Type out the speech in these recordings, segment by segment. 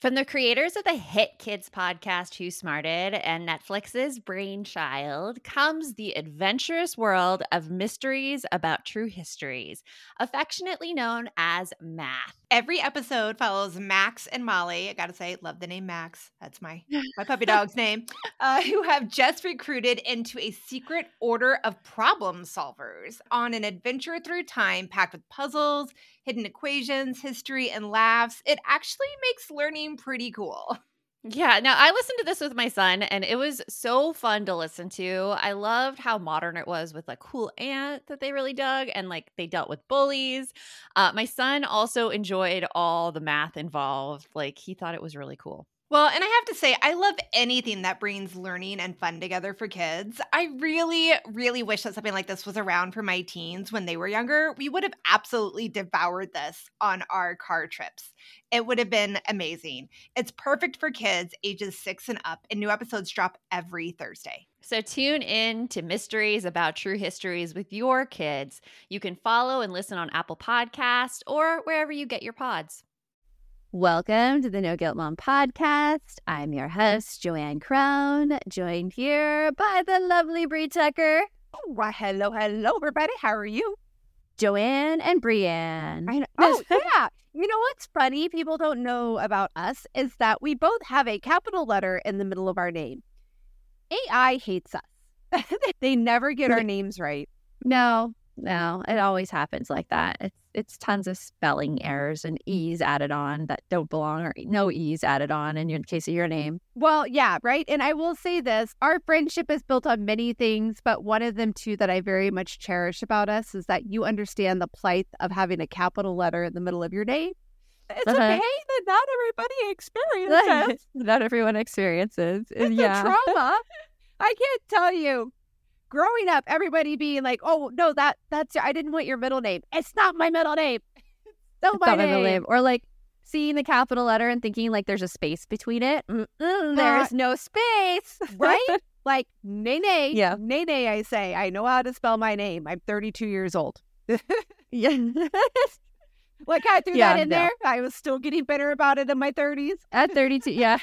From the creators of the hit kids podcast Who Smarted and Netflix's Brainchild comes the adventurous world of mysteries about true histories, affectionately known as math. Every episode follows Max and Molly. I gotta say, love the name Max. That's my my puppy dog's name. Uh, who have just recruited into a secret order of problem solvers on an adventure through time packed with puzzles, hidden equations, history, and laughs. It actually makes learning pretty cool. Yeah, now I listened to this with my son and it was so fun to listen to. I loved how modern it was with like cool aunt that they really dug and like they dealt with bullies. Uh, my son also enjoyed all the math involved. Like he thought it was really cool. Well, and I have to say, I love anything that brings learning and fun together for kids. I really, really wish that something like this was around for my teens when they were younger. We would have absolutely devoured this on our car trips. It would have been amazing. It's perfect for kids ages six and up, and new episodes drop every Thursday. So tune in to Mysteries About True Histories with your kids. You can follow and listen on Apple Podcast or wherever you get your pods. Welcome to the No Guilt Mom podcast. I'm your host, JoAnn Crohn, joined here by the lovely Brie Tucker. Oh, why, hello, hello, everybody. How are you? JoAnn and Brienne. I know. Oh, yeah. You know what's funny? People don't know about us is that we both have a capital letter in the middle of our name. AI hates us. they never get our names right. No, no, it always happens like that. It's it's tons of spelling errors and e's added on that don't belong or no e's added on in your case of your name. Well, yeah, right. And I will say this, our friendship is built on many things, but one of them too that I very much cherish about us is that you understand the plight of having a capital letter in the middle of your name. It's uh-huh. okay that not everybody experiences. not everyone experiences. It's yeah. a trauma. I can't tell you growing up, everybody being like, "Oh no, that that's your." I didn't want your middle name. It's not my middle name. no, my, name. middle name." Or like seeing the capital letter and thinking like there's a space between it. There's no space, right? like Nene, yeah, Nene. I say I know how to spell my name. I'm 32 years old. yeah. like I threw yeah, that in no. there. I was still getting better about it in my 30s. At 32, yeah.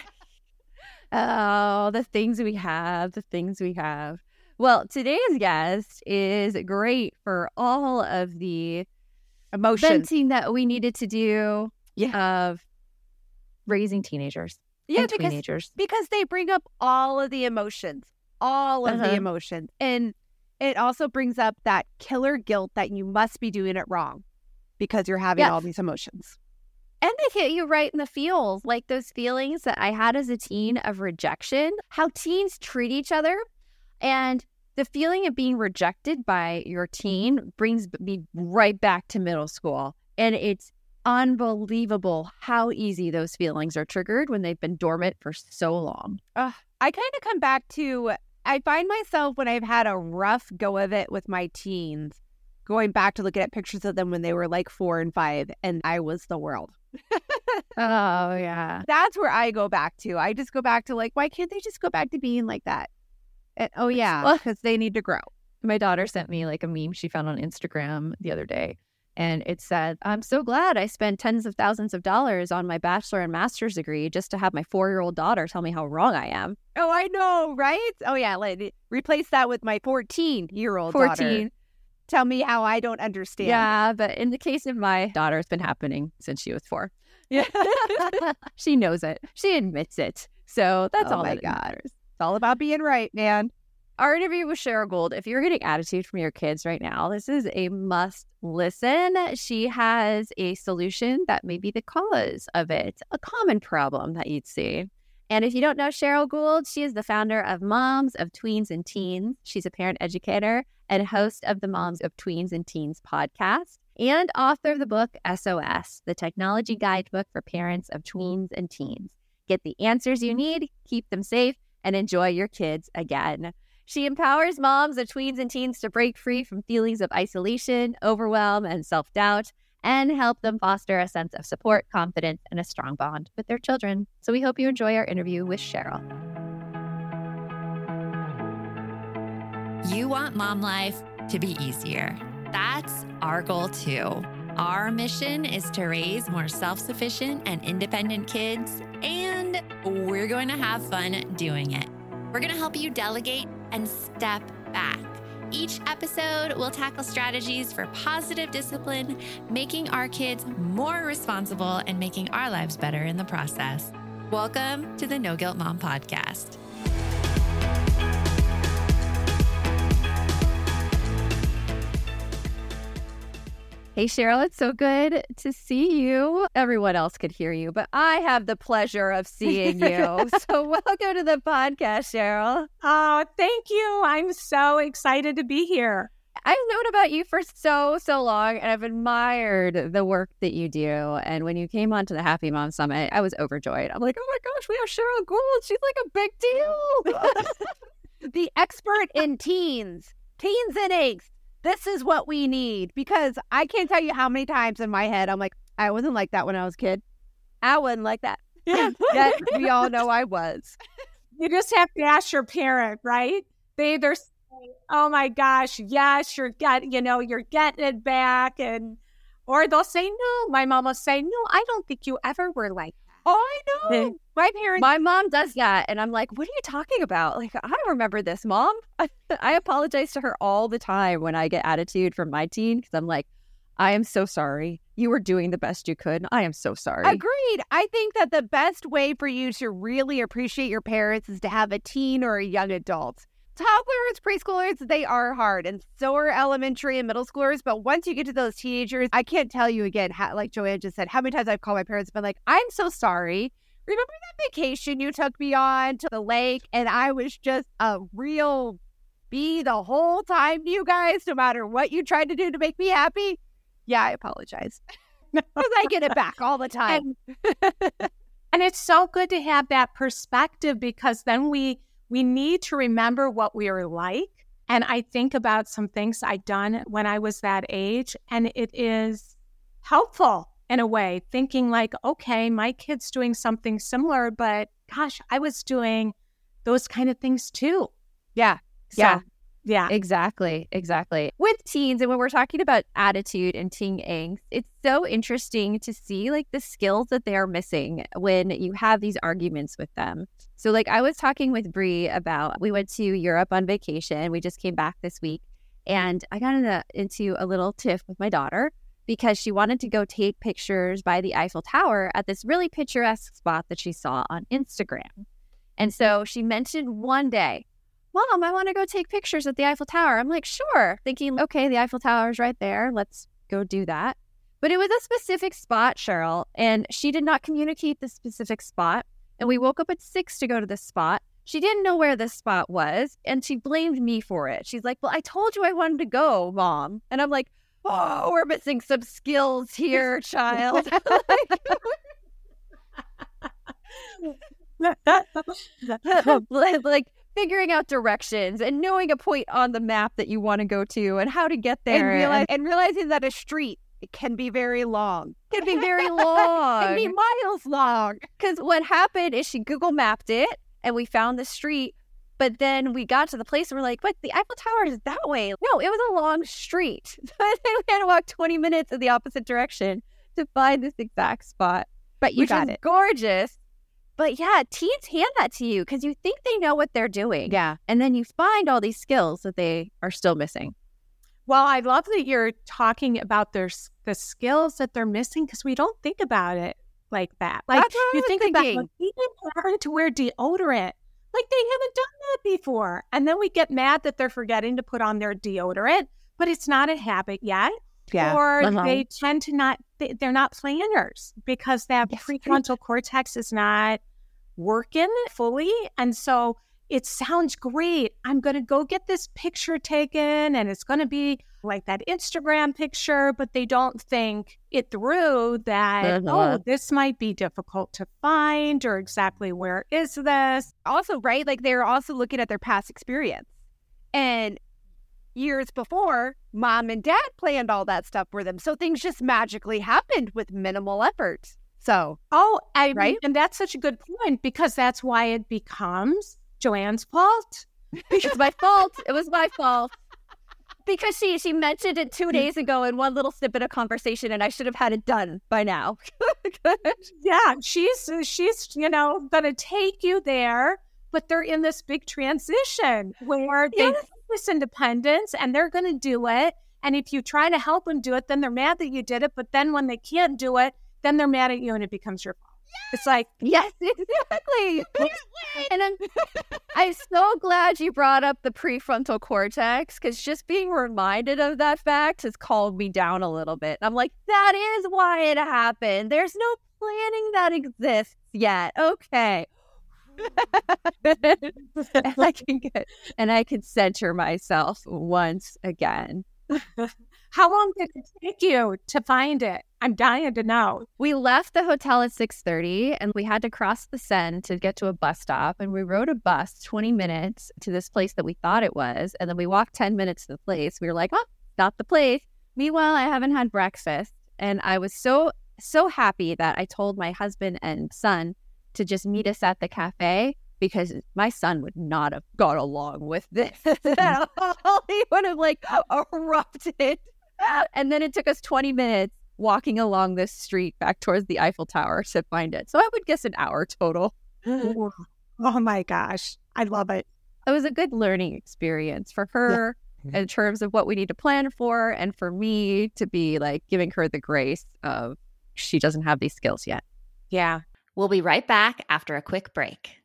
Oh, the things we have, the things we have. Well, today's guest is great for all of the emotion venting that we needed to do yeah. of raising teenagers. Yeah, because, teenagers. because they bring up all of the emotions, all of uh-huh. the emotions. And it also brings up that killer guilt that you must be doing it wrong because you're having all these emotions. And they hit you right in the feels, like those feelings that I had as a teen of rejection, how teens treat each other and the feeling of being rejected by your teen brings me right back to middle school. And it's unbelievable how easy those feelings are triggered when they've been dormant for so long. Uh, I kind of come back to, I find myself when I've had a rough go of it with my teens, going back to looking at pictures of them when they were like four and five, and I was the world. oh, yeah. That's where I go back to. I just go back to like, why can't they just go back to being like that? And, oh yeah, because they need to grow. My daughter sent me like a meme she found on Instagram the other day. And it said, I'm so glad I spent tens of thousands of dollars on my bachelor and master's degree just to have my four year old daughter tell me how wrong I am. Oh, I know, right? Oh, yeah. Like, replace that with my 14 year old 14. Tell me how I don't understand. Yeah. But in the case of my daughter, it's been happening since she was four. Yeah. she knows it. She admits it. So that's oh all my that God. matters. It's all about being right, man. Our interview with Sheryl Gould. If you're getting attitude from your kids right now, this is a must listen. She has a solution that may be the cause of it, a common problem that you'd see. And if you don't know Sheryl Gould, she is the founder of Moms of Tweens and Teens. She's a parent educator and host of the Moms of Tweens and Teens podcast and author of the book SOS, the technology guidebook for parents of tweens and teens. Get the answers you need, keep them safe, and enjoy your kids again. She empowers moms of tweens and teens to break free from feelings of isolation, overwhelm, and self doubt, and help them foster a sense of support, confidence, and a strong bond with their children. So we hope you enjoy our interview with Sheryl. You want mom life to be easier. That's our goal too. Our mission is to raise more self sufficient and independent kids, and we're going to have fun doing it. We're going to help you delegate and step back. Each episode we'll tackle strategies for positive discipline, making our kids more responsible and making our lives better in the process. Welcome to the No Guilt Mom Podcast. Hey, Sheryl, it's so good to see you. Everyone else could hear you, but I have the pleasure of seeing you. so, welcome to the podcast, Sheryl. Oh, thank you. I'm so excited to be here. I've known about you for so, so long, and I've admired the work that you do. And when you came onto the Happy Mom Summit, I was overjoyed. I'm like, oh my gosh, we have Sheryl Gould. She's like a big deal. the expert in teens, teens and angst this is what we need because I can't tell you how many times in my head I'm like, I wasn't like that when I was a kid. I wasn't like that. Yeah. Yet we all know I was. You just have to ask your parent, right? They either say, "Oh my gosh, yes, you're getting, you know, you're getting it back," and or they'll say, "No." My mom will say, "No, I don't think you ever were like That. Oh, I know. My parents. My mom does that. And I'm like, what are you talking about? Like, I don't remember this, mom. I, I apologize to her all the time when I get attitude from my teen because I'm like, I am so sorry. You were doing the best you could. I am so sorry. Agreed. I think that the best way for you to really appreciate your parents is to have a teen or a young adult toddlers, preschoolers, they are hard, and so are elementary and middle schoolers. But once you get to those teenagers, I can't tell you again, how, like JoAnn just said, how many times I've called my parents and been like, I'm so sorry. Remember that vacation you took me on to the lake? And I was just a real bee the whole time to you guys, no matter what you tried to do to make me happy. Yeah, I apologize. Because I get it back all the time. And, and it's so good to have that perspective because then we we need to remember what we are like. And I think about some things I'd done when I was that age, and it is helpful in a way, thinking like, okay, my kid's doing something similar, but gosh, I was doing those kind of things too. Yeah. So, yeah. Yeah. Exactly. Exactly. With teens, and when we're talking about attitude and teen angst, it's so interesting to see like the skills that they are missing when you have these arguments with them. So, like, I was talking with Brie about we went to Europe on vacation. We just came back this week, and I got into, into a little tiff with my daughter because she wanted to go take pictures by the Eiffel Tower at this really picturesque spot that she saw on Instagram. And so she mentioned one day, Mom, I want to go take pictures at the Eiffel Tower. I'm like, sure. Thinking, okay, the Eiffel Tower is right there. Let's go do that. But it was a specific spot, Sheryl, and she did not communicate the specific spot. And we woke up at six to go to this spot. She didn't know where this spot was, and she blamed me for it. She's like, Well, I told you I wanted to go, mom. And I'm like, Oh, we're missing some skills here, child. like figuring out directions and knowing a point on the map that you want to go to and how to get there. And, realize, and realizing that a street can be very long. Can be very long. can be miles long. Because what happened is she Google mapped it and we found the street. But then we got to the place and we're like, what? The Eiffel Tower is that way. No, it was a long street. So then we had to walk 20 minutes in the opposite direction to find this exact spot. But you which got it. gorgeous. But yeah, teens hand that to you because you think they know what they're doing. Yeah. And then you find all these skills that they are still missing. Well, I love that you're talking about their the skills that they're missing because we don't think about it like that. Like you think thinking. about like, even having to wear deodorant. Like they haven't done that before. And then we get mad that they're forgetting to put on their deodorant, but it's not a habit yet. Yeah. Or uh-huh. they tend to not, they, are not planners because that yes. prefrontal cortex is not working fully. And so it sounds great. I'm going to go get this picture taken and it's going to be like that Instagram picture, but they don't think it through that, oh, uh-huh. this might be difficult to find or exactly where is this. Also, right? Like they're also looking at their past experience. And years before, mom and dad planned all that stuff for them. So things just magically happened with minimal effort. So, oh, I, right. And that's such a good point because that's why it becomes JoAnn's fault. it's my fault. It was my fault. because she she mentioned it two days ago in one little snippet of conversation, and I should have had it done by now. yeah, she's she's you know gonna take you there, but they're in this big transition where they Yes. this independence and they're gonna do it. And if you try to help them do it, then they're mad that you did it. But then when they can't do it, then they're mad at you and it becomes your fault. It's like yes, exactly. and I'm I'm so glad you brought up the prefrontal cortex because just being reminded of that fact has calmed me down a little bit. I'm like, that is why it happened. There's no planning that exists yet. Okay. and I can get and I can center myself once again. How long did it take you to find it? I'm dying to know. We left the hotel at 6:30 and we had to cross the Seine to get to a bus stop and we rode a bus 20 minutes to this place that we thought it was and then we walked 10 minutes to the place. We were like, "Oh, not the place." Meanwhile, I haven't had breakfast and I was so so happy that I told my husband and son to just meet us at the cafe because my son would not have gone along with this at all. He would have like erupted. And then it took us 20 minutes walking along this street back towards the Eiffel Tower to find it. So I would guess an hour total. oh my gosh. I love it. It was a good learning experience for her in terms of what we need to plan for, and for me to be like giving her the grace of she doesn't have these skills yet. Yeah. We'll be right back after a quick break.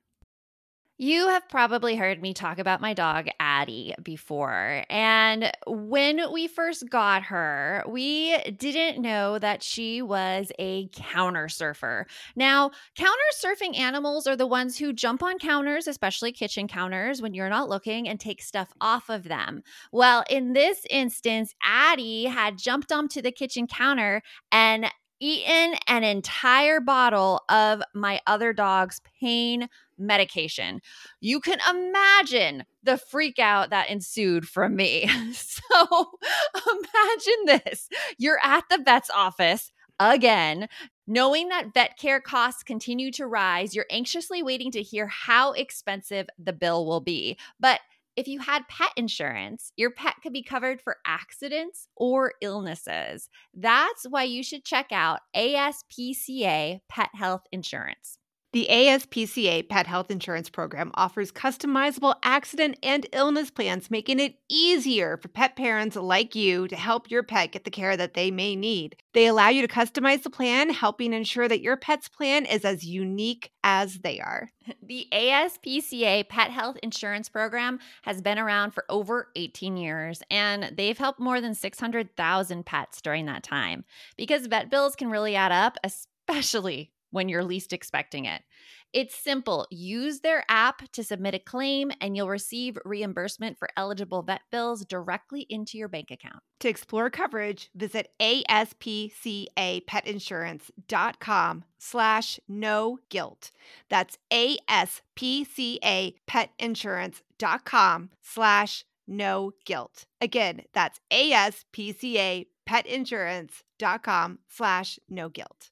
You have probably heard me talk about my dog Addie before. And when we first got her, we didn't know that she was a counter surfer. Now, counter surfing animals are the ones who jump on counters, especially kitchen counters, when you're not looking and take stuff off of them. Well, in this instance, Addie had jumped onto the kitchen counter and eaten an entire bottle of my other dog's pain medication. You can imagine the freak out that ensued from me. So imagine this you're at the vet's office again. Knowing that vet care costs continue to rise, you're anxiously waiting to hear how expensive the bill will be. But if you had pet insurance, your pet could be covered for accidents or illnesses. That's why you should check out ASPCA Pet Health Insurance. The ASPCA Pet Health Insurance Program offers customizable accident and illness plans, making it easier for pet parents like you to help your pet get the care that they may need. They allow you to customize the plan, helping ensure that your pet's plan is as unique as they are. The ASPCA Pet Health Insurance Program has been around for over 18 years, and they've helped more than 600,000 pets during that time. Because vet bills can really add up, especially when you're least expecting it. It's simple. Use their app to submit a claim, and you'll receive reimbursement for eligible vet bills directly into your bank account. To explore coverage, visit aspcapetinsurance.com slash no guilt. That's aspcapetinsurance.com slash no guilt. Again, that's aspcapetinsurance.com slash no guilt.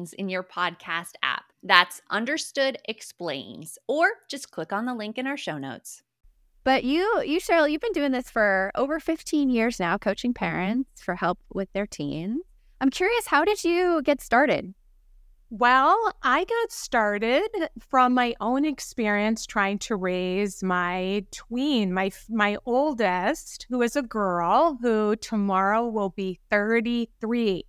Explains in your podcast app. That's Understood Explains, or just click on the link in our show notes. But you, you, Sheryl, you've been doing this for over 15 years now, coaching parents for help with their teens. I'm curious, how did you get started? Well, I got started from my own experience trying to raise my tween, my my oldest, who is a girl who tomorrow will be 33.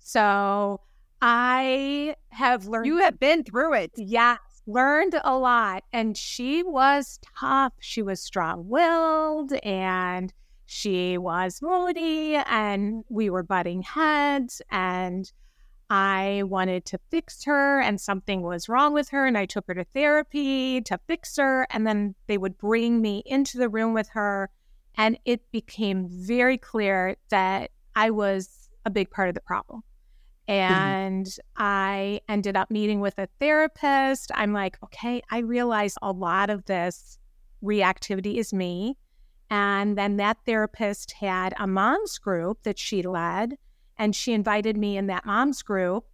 So, I have learned You have been through it. Yes, learned a lot. And she was tough. She was strong willed and she was moody, and we were butting heads. And I wanted to fix her, and something was wrong with her. And I took her to therapy to fix her. And then they would bring me into the room with her. And it became very clear that I was a big part of the problem. And mm-hmm. I ended up meeting with a therapist. I'm like, okay, I realize a lot of this reactivity is me. And then that therapist had a mom's group that she led, and she invited me in that mom's group.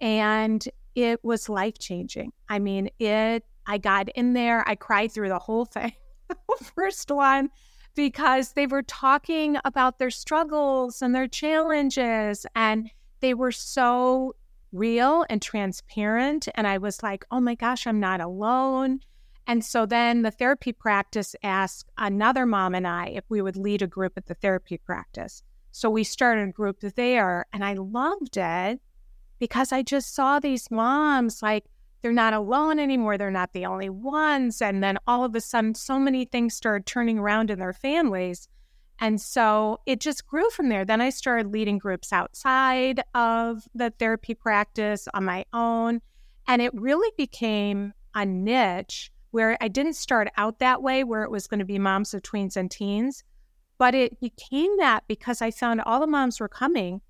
And it was life changing. I mean, it, I got in there, I cried through the whole thing, first one, because they were talking about their struggles and their challenges. And they were so real and transparent. And I was like, oh my gosh, I'm not alone. And so then the therapy practice asked another mom and I if we would lead a group at the therapy practice. So we started a group there and I loved it because I just saw these moms like they're not alone anymore. They're not the only ones. And then all of a sudden, so many things started turning around in their families. And so it just grew from there. Then I started leading groups outside of the therapy practice on my own. And it really became a niche where I didn't start out that way, where it was going to be moms of tweens and teens, but it became that because I found all the moms were coming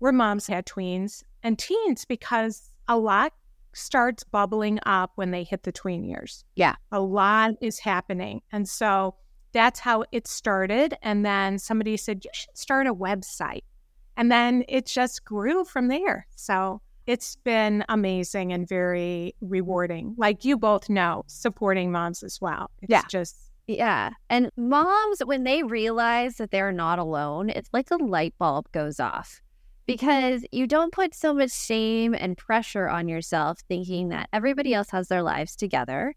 were moms had tweens and teens because a lot starts bubbling up when they hit the tween years. Yeah. A lot is happening. And so that's how it started. And then somebody said, you should start a website. And then it just grew from there. So it's been amazing and very rewarding. Like you both know, supporting moms as well. It's yeah. just yeah. And moms, when they realize that they're not alone, it's like a light bulb goes off mm-hmm. because you don't put so much shame and pressure on yourself thinking that everybody else has their lives together,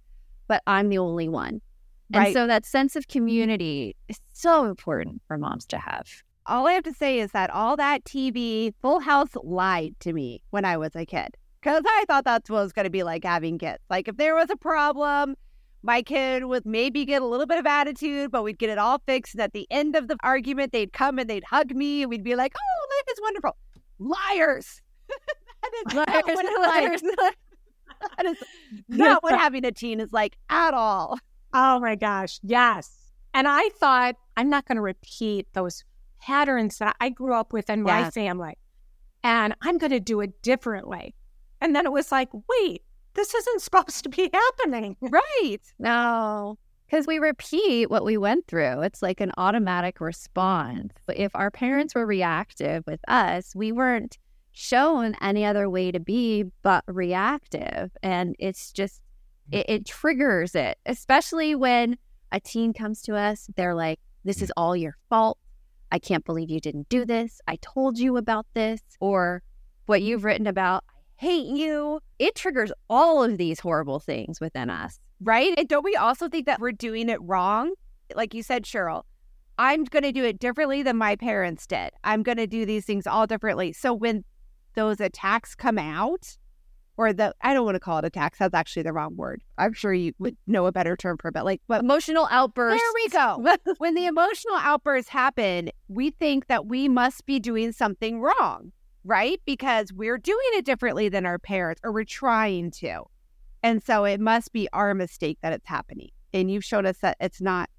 but I'm the only one. Right. And so that sense of mm-hmm. community is so important for moms to have. All I have to say is that all that TV, Full House lied to me when I was a kid. Because I thought that's what was going to be like having kids. Like if there was a problem, my kid would maybe get a little bit of attitude, but we'd get it all fixed. And at the end of the argument, they'd come and they'd hug me and we'd be like, oh, life is wonderful. Liars. is liars. liars. that is not what having a teen is like at all. Oh my gosh, yes. And I thought, I'm not going to repeat those patterns that I grew up with in my yes. family. And I'm going to do it differently. And then it was like, wait, this isn't supposed to be happening. Right. No, because we repeat what we went through. It's like an automatic response. But if our parents were reactive with us, we weren't shown any other way to be but reactive. And it's just it, it triggers it, especially when a teen comes to us. They're like, This is mm. all your fault. I can't believe you didn't do this. I told you about this. Or what you've written about, I hate you. It triggers all of these horrible things within us. Right. And don't we also think that we're doing it wrong? Like you said, Sheryl, I'm going to do it differently than my parents did. I'm going to do these things all differently. So when those attacks come out, or the I don't want to call it attacks. That's actually the wrong word. I'm sure you would know a better term for it, but like but emotional outbursts. There we go. when the emotional outbursts happen, we think that we must be doing something wrong. right? Because we're doing it differently than our parents, or we're trying to. And so it must be our mistake that it's happening. And you've shown us that it's not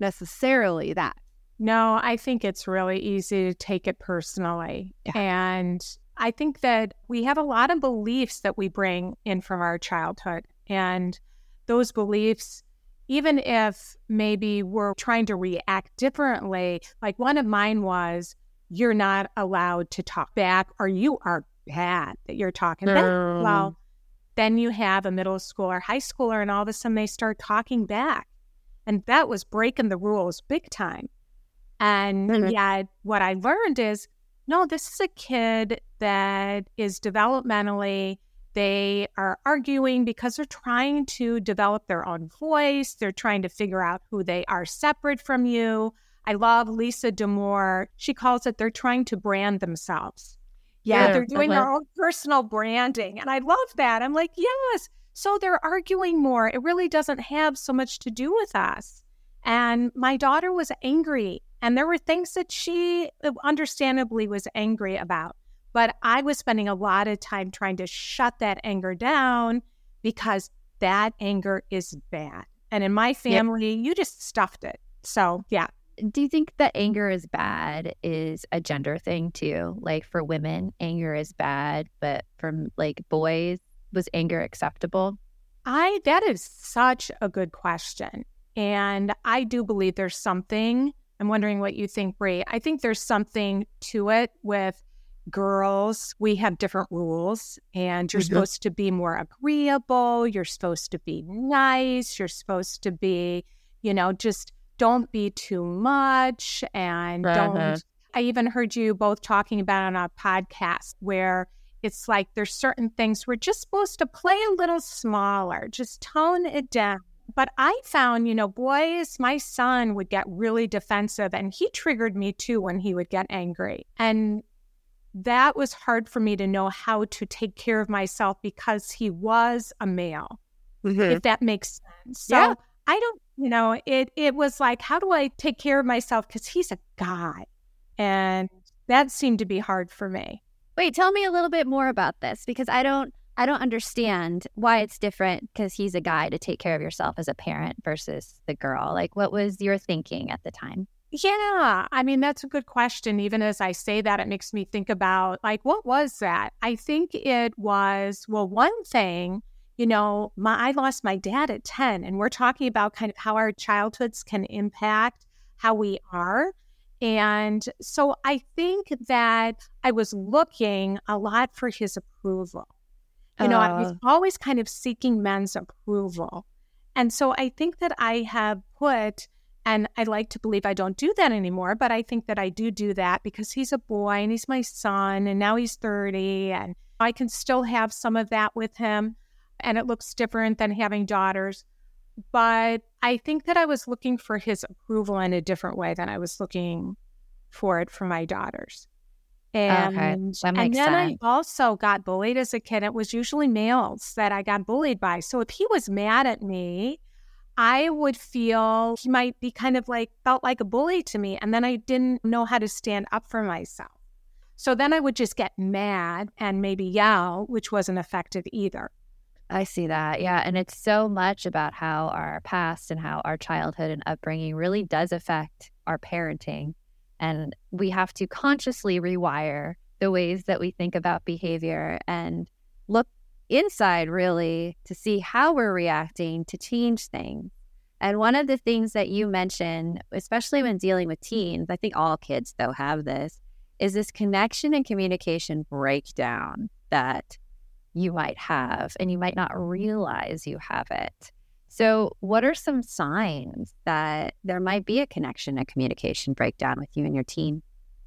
necessarily that. No, I think it's really easy to take it personally. Yeah. And I think that we have a lot of beliefs that we bring in from our childhood. And those beliefs, even if maybe we're trying to react differently, like one of mine was, you're not allowed to talk back or you are bad that you're talking back. Well, then you have a middle schooler, high schooler, and all of a sudden they start talking back. And that was breaking the rules big time. And Mhm. yet, what I learned is no, this is a kid that is developmentally, they are arguing because they're trying to develop their own voice. They're trying to figure out who they are separate from you. I love Lisa Damour. She calls it they're trying to brand themselves. Yeah, Yeah, they're doing their own personal branding. And I love that. I'm like, yes. So they're arguing more. It really doesn't have so much to do with us. And my daughter was angry, and there were things that she uh, understandably was angry about. But I was spending a lot of time trying to shut that anger down because that anger is bad. And in my family, you just stuffed it. So, yeah. Do you think that anger is bad is a gender thing too? Like for women, anger is bad, but from like boys, was anger acceptable? I that is such a good question. And I do believe there's something. I'm wondering what you think, Brie. I think there's something to it with girls. We have different rules, and you're Mhm. supposed to be more agreeable. You're supposed to be nice. You're supposed to be, you know, just don't be too much and Uh-huh. don't. I even heard you both talking about on a podcast where it's like there's certain things we're just supposed to play a little smaller, just tone it down. But I found, you know, boys, my son would get really defensive and he triggered me too when he would get angry. And that was hard for me to know how to take care of myself because he was a male, if mm-hmm. that makes sense. So Yeah. I don't, you know, it it was like, how do I take care of myself? Because he's a guy. And that seemed to be hard for me. Wait, tell me a little bit more about this because I don't I don't understand why it's different because he's a guy to take care of yourself as a parent versus the girl. Like what was your thinking at the time? Yeah, I mean, that's a good question. Even as I say that, it makes me think about like, what was that? I think it was, well, one thing, you know, my, I lost my dad at 10, and we're talking about kind of how our childhoods can impact how we are. And so I think that I was looking a lot for his approval. You know, I was Uh. always kind of seeking men's approval. And so I think that I have put, and I like to believe I don't do that anymore, but I think that I do do that because he's a boy and he's my son and now he's 30 and I can still have some of that with him. And it looks different than having daughters. But I think that I was looking for his approval in a different way than I was looking for it for my daughters. And, that and then sense. I also got bullied as a kid. It was usually males that I got bullied by. So if he was mad at me, I would feel he might be kind of like felt like a bully to me. And then I didn't know how to stand up for myself. So then I would just get mad and maybe yell, which wasn't effective either. I see that. Yeah. And it's so much about how our past and how our childhood and upbringing really does affect our parenting. And we have to consciously rewire the ways that we think about behavior and look inside really to see how we're reacting to change things. And one of the things that you mentioned, especially when dealing with teens, I think all kids though have this, is this connection and communication breakdown that you might have, and you might not realize you have it. So, what are some signs that there might be a connection a communication breakdown with you and your team?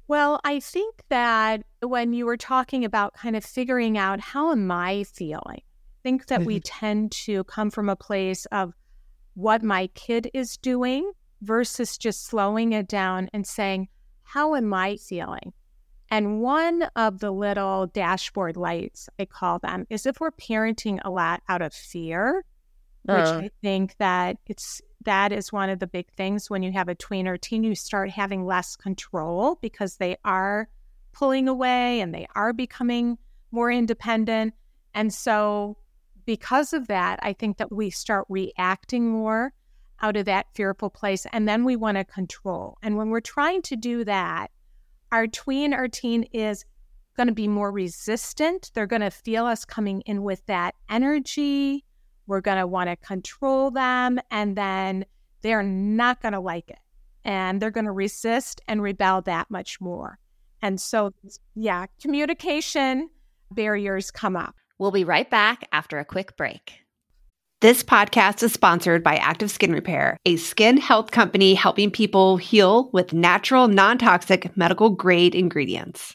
Well, I think that when you were talking about kind of figuring out how am I feeling, I think that we mm-hmm. tend to come from a place of what my kid is doing versus just slowing it down and saying, how am I feeling? And one of the little dashboard lights, I call them, is if we're parenting a lot out of fear, which Uh. I think that it's that is one of the big things when you have a tween or teen, you start having less control because they are pulling away and they are becoming more independent. And so, because of that, I think that we start reacting more out of that fearful place. And then we want to control. And when we're trying to do that, our tween or teen is going to be more resistant. They're going to feel us coming in with that energy. We're going to want to control them. And then they're not going to like it. And they're going to resist and rebel that much more. And so, yeah, communication barriers come up. We'll be right back after a quick break. This podcast is sponsored by Active Skin Repair, a skin health company helping people heal with natural, non toxic, medical grade ingredients.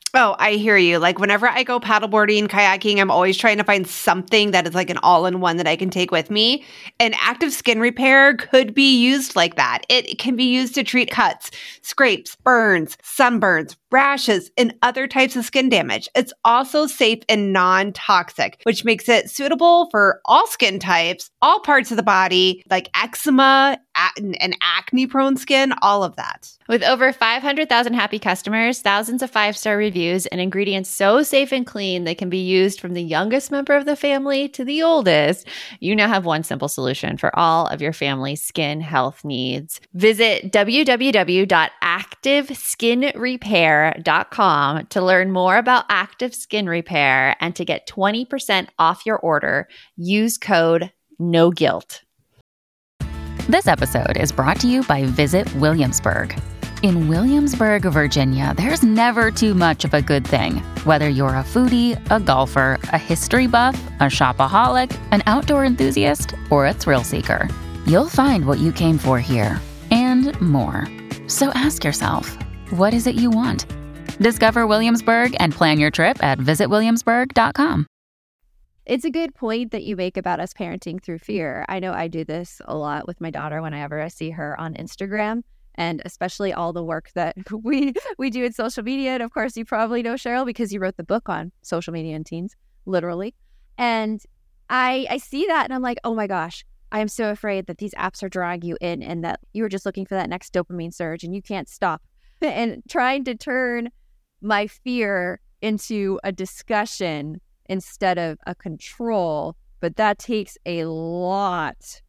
Oh, I hear you. Like whenever I go paddleboarding, kayaking, I'm always trying to find something that is like an all in one that I can take with me. And active skin repair could be used like that. It can be used to treat cuts, scrapes, burns, sunburns, rashes, and other types of skin damage. It's also safe and non toxic, which makes it suitable for all skin types, all parts of the body, like eczema and acne prone skin, all of that. With over 500,000 happy customers, thousands of five star reviews, and ingredients so safe and clean they can be used from the youngest member of the family to the oldest, you now have one simple solution for all of your family's skin health needs. Visit www.activeskinrepair.com to learn more about active skin repair and to get 20% off your order. Use code NO GUILT. This episode is brought to you by Visit Williamsburg. In Williamsburg, Virginia, there's never too much of a good thing. Whether you're a foodie, a golfer, a history buff, a shopaholic, an outdoor enthusiast, or a thrill seeker, you'll find what you came for here and more. So ask yourself, what is it you want? Discover Williamsburg and plan your trip at visitwilliamsburg.com. It's a good point that you make about us parenting through fear. I know I do this a lot with my daughter whenever I see her on Instagram and especially all the work that we we do in social media. And of course, you probably know Sheryl because you wrote the book on social media and teens, literally. And I I see that and I'm like, oh my gosh, I am so afraid that these apps are drawing you in and that you are just looking for that next dopamine surge and you can't stop. And trying to turn my fear into a discussion instead of a control. But that takes a lot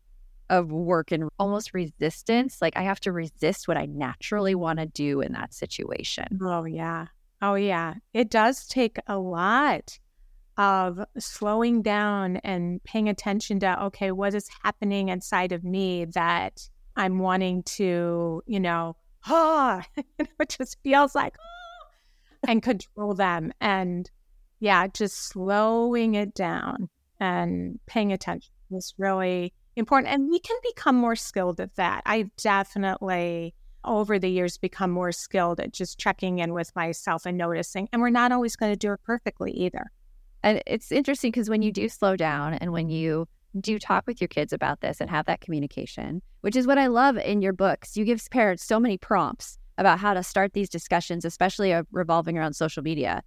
of work and almost resistance. Like I have to resist what I naturally want to do in that situation. Oh, yeah. Oh, yeah. It does take a lot of slowing down and paying attention to, okay, what is happening inside of me that I'm wanting to, you know, oh, it just feels like, oh, and control them. And yeah, just slowing it down and paying attention is really important. And we can become more skilled at that. I've definitely over the years become more skilled at just checking in with myself and noticing. And we're not always going to do it perfectly either. And it's interesting because when you mm-hmm. do slow down and when you do talk with your kids about this and have that communication, which is what I love in your books, you give parents so many prompts about how to start these discussions, especially uh, revolving around social media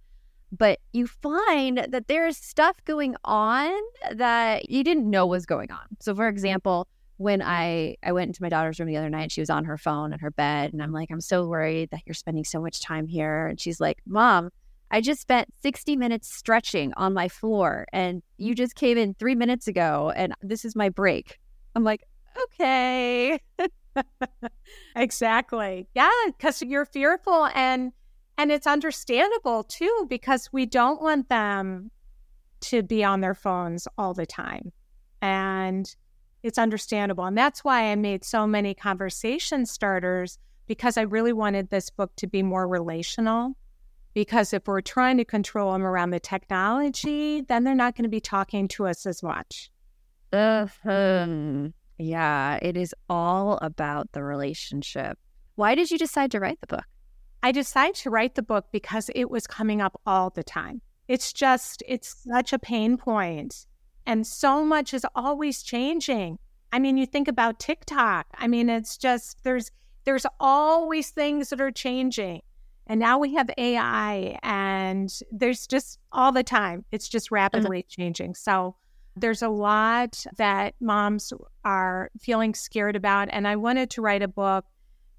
but you find that there's stuff going on that you didn't know was going on. So, for example, when I I went into my daughter's room the other night, she was on her phone in her bed, and I'm like, I'm so worried that you're spending so much time here. And she's like, Mom, I just spent 60 minutes stretching on my floor, and you just came in three minutes ago, and this is my break. I'm like, okay. exactly. Yeah, because you're fearful and and it's understandable too, because we don't want them to be on their phones all the time. And It's understandable. And that's why I made so many conversation starters because I really wanted this book to be more relational. Because if we're trying to control them around the technology, then they're not going to be talking to us as much. Uh-huh. Yeah, it is all about the relationship. Why did you decide to write the book? I decided to write the book because it was coming up all the time. It's just, it's such a pain point. And so much is always changing. I mean, you think about TikTok. I mean, it's just, there's, there's always things that are changing. And now we have AI and there's just all the time, it's just rapidly mm-hmm. changing. So there's a lot that moms are feeling scared about. And I wanted to write a book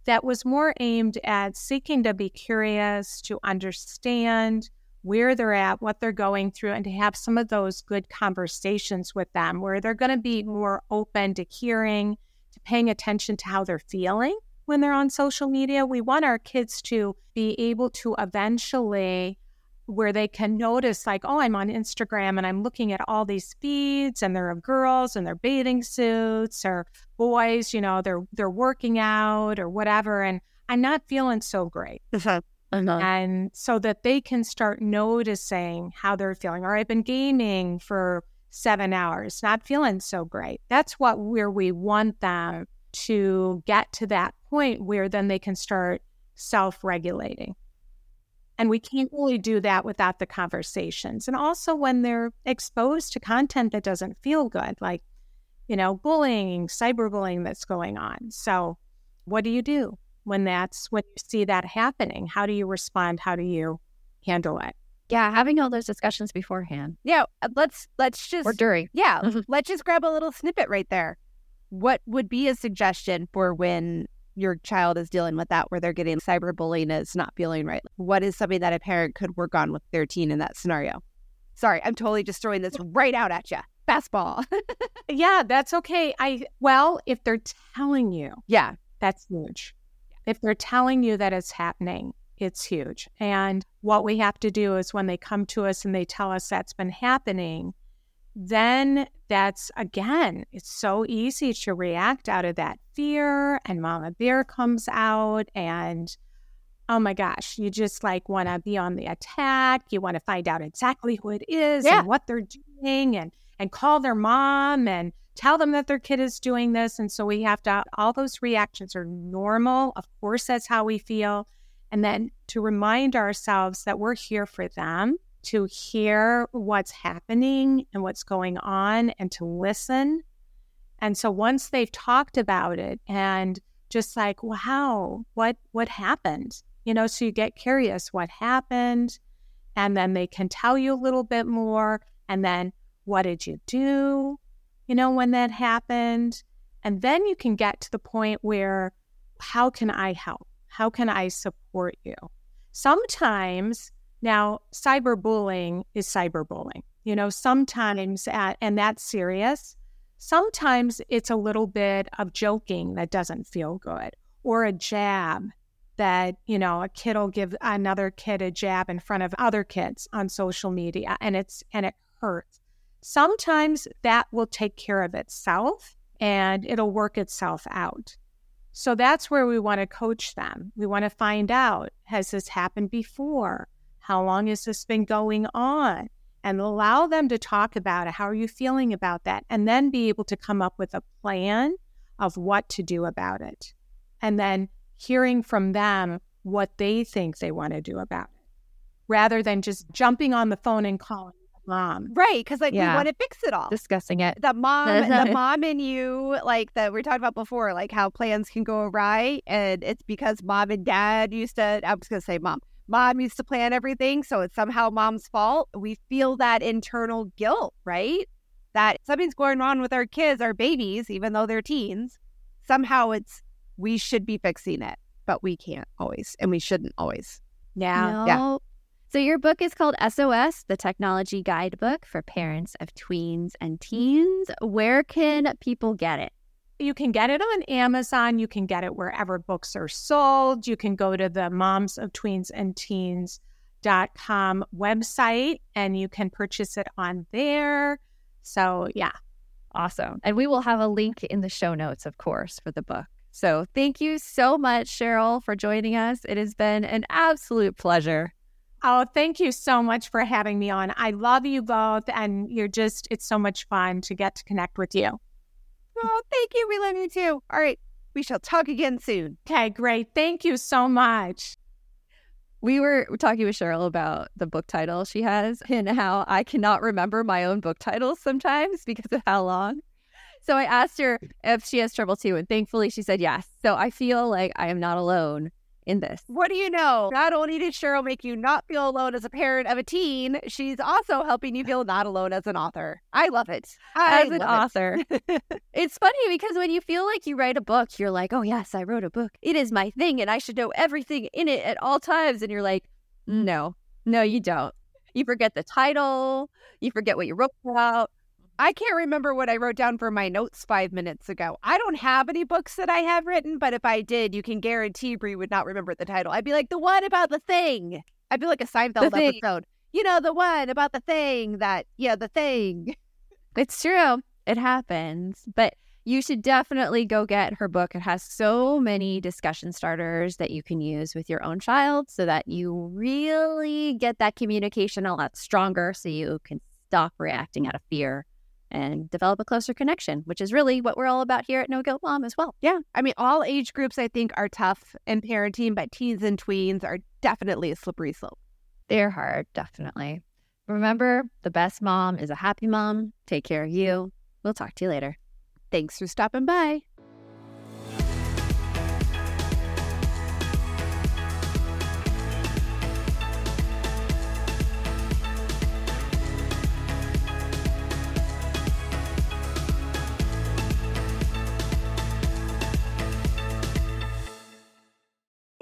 that was more aimed at seeking to be curious, to understand where they're at, what they're going through, and to have some of those good conversations with them where they're going to be more open to hearing, to paying attention to how they're feeling when they're on social media. We want our kids to be able to eventually where they can notice like oh i'm on instagram and i'm looking at all these feeds and there are girls in their bathing suits or boys you know they're they're working out or whatever and i'm not feeling so great uh-huh. Uh-huh. and so that they can start noticing how they're feeling or i've been gaming for seven hours not feeling so great that's what where we want them to get to that point where then they can start self-regulating and we can't really do that without the conversations. And also when they're exposed to content that doesn't feel good, like, you know, bullying, cyberbullying that's going on. So, what do you do when that's when you see that happening? How do you respond? How do you handle it? Yeah, having all those discussions beforehand. Yeah, uh, let's let's just or during. Yeah, let's just grab a little snippet right there. What would be a suggestion for when your child is dealing with that where they're getting cyberbullying and it's not feeling right. What is something that a parent could work on with their teen in that scenario? Sorry, I'm totally just throwing this right out at you. Fastball. yeah, that's okay. I well, if they're telling you, yeah, that's huge. If they're telling you that it's happening, it's huge. And what we have to do is when they come to us and they tell us that's been happening, then that's again, it's so easy to react out of that fear, and Mama Bear comes out, and oh my gosh, you just like want to be on the attack. You want to find out exactly who it is yeah. and what they're doing, and and call their mom and tell them that their kid is doing this. And so we have to, all those reactions are normal. Of course, that's how we feel. And then to remind ourselves that we're here for them to hear what's happening and what's going on and to listen. And so once they've talked about it and just like, wow, what what happened? You know, so you get curious what happened and then they can tell you a little bit more and then what did you do? You know, when that happened? And then you can get to the point where how can I help? How can I support you? Sometimes now, cyberbullying is cyberbullying. You know, sometimes, at, and that's serious. Sometimes it's a little bit of joking that doesn't feel good, or a jab that, you know, a kid will give another kid a jab in front of other kids on social media and it's, and it hurts. Sometimes that will take care of itself and it'll work itself out. So that's where we want to coach them. We want to find out has this happened before? How long has this been going on? And allow them to talk about it. How are you feeling about that? And then be able to come up with a plan of what to do about it. And then hearing from them what they think they want to do about it rather than just jumping on the phone and calling mom. Right. Cause like yeah. we want to fix it all. Discussing it. The mom, the mom and you, like that we talked about before, like how plans can go awry. And it's because mom and dad used to, I was going to say mom, mom used to plan everything, so it's somehow mom's fault. We feel that internal guilt, right? That something's going on with our kids, our babies, even though they're teens. Somehow it's we should be fixing it, but we can't always, and we shouldn't always. Yeah. No. Yeah. So your book is called SOS, the Technology Guidebook for Parents of Tweens and Teens. Where can people get it? You can get it on Amazon. You can get it wherever books are sold. You can go to the moms of tweens and teens.com website and you can purchase it on there. So, yeah. Awesome. And we will have a link in the show notes, of course, for the book. So thank you so much, Sheryl, for joining us. It has been an absolute pleasure. Oh, thank you so much for having me on. I love you both, and you're just, it's so much fun to get to connect with you. Oh, thank you. We love you too. All right. We shall talk again soon. Okay, great. Thank you so much. We were talking with Sheryl about the book title she has and how I cannot remember my own book titles sometimes because of how long. So I asked her if she has trouble too, and thankfully she said yes. So I feel like I am not alone in this. What do you know? Not only did Sheryl make you not feel alone as a parent of a teen, she's also helping you feel not alone as an author. I love it. I as an author. It. it's funny because when you feel like you write a book, you're like, oh, yes, I wrote a book. It is my thing and I should know everything in it at all times. And you're like, mm, no, no, you don't. You forget the title, you forget what you wrote about. I can't remember what I wrote down for my notes five minutes ago. I don't have any books that I have written, but if I did, you can guarantee Brie would not remember the title. I'd be like, the one about the thing. I'd be like a Seinfeld episode. You know, the one about the thing that, yeah, the thing. It's true. It happens. But you should definitely go get her book. It has so many discussion starters that you can use with your own child so that you really get that communication a lot stronger so you can stop reacting out of fear and develop a closer connection, which is really what we're all about here at No Guilt Mom as well. Yeah. I mean, all age groups I think are tough in parenting, but teens and tweens are definitely a slippery slope. They're hard, definitely. Remember, the best mom is a happy mom. Take care of you. We'll talk to you later. Thanks for stopping by.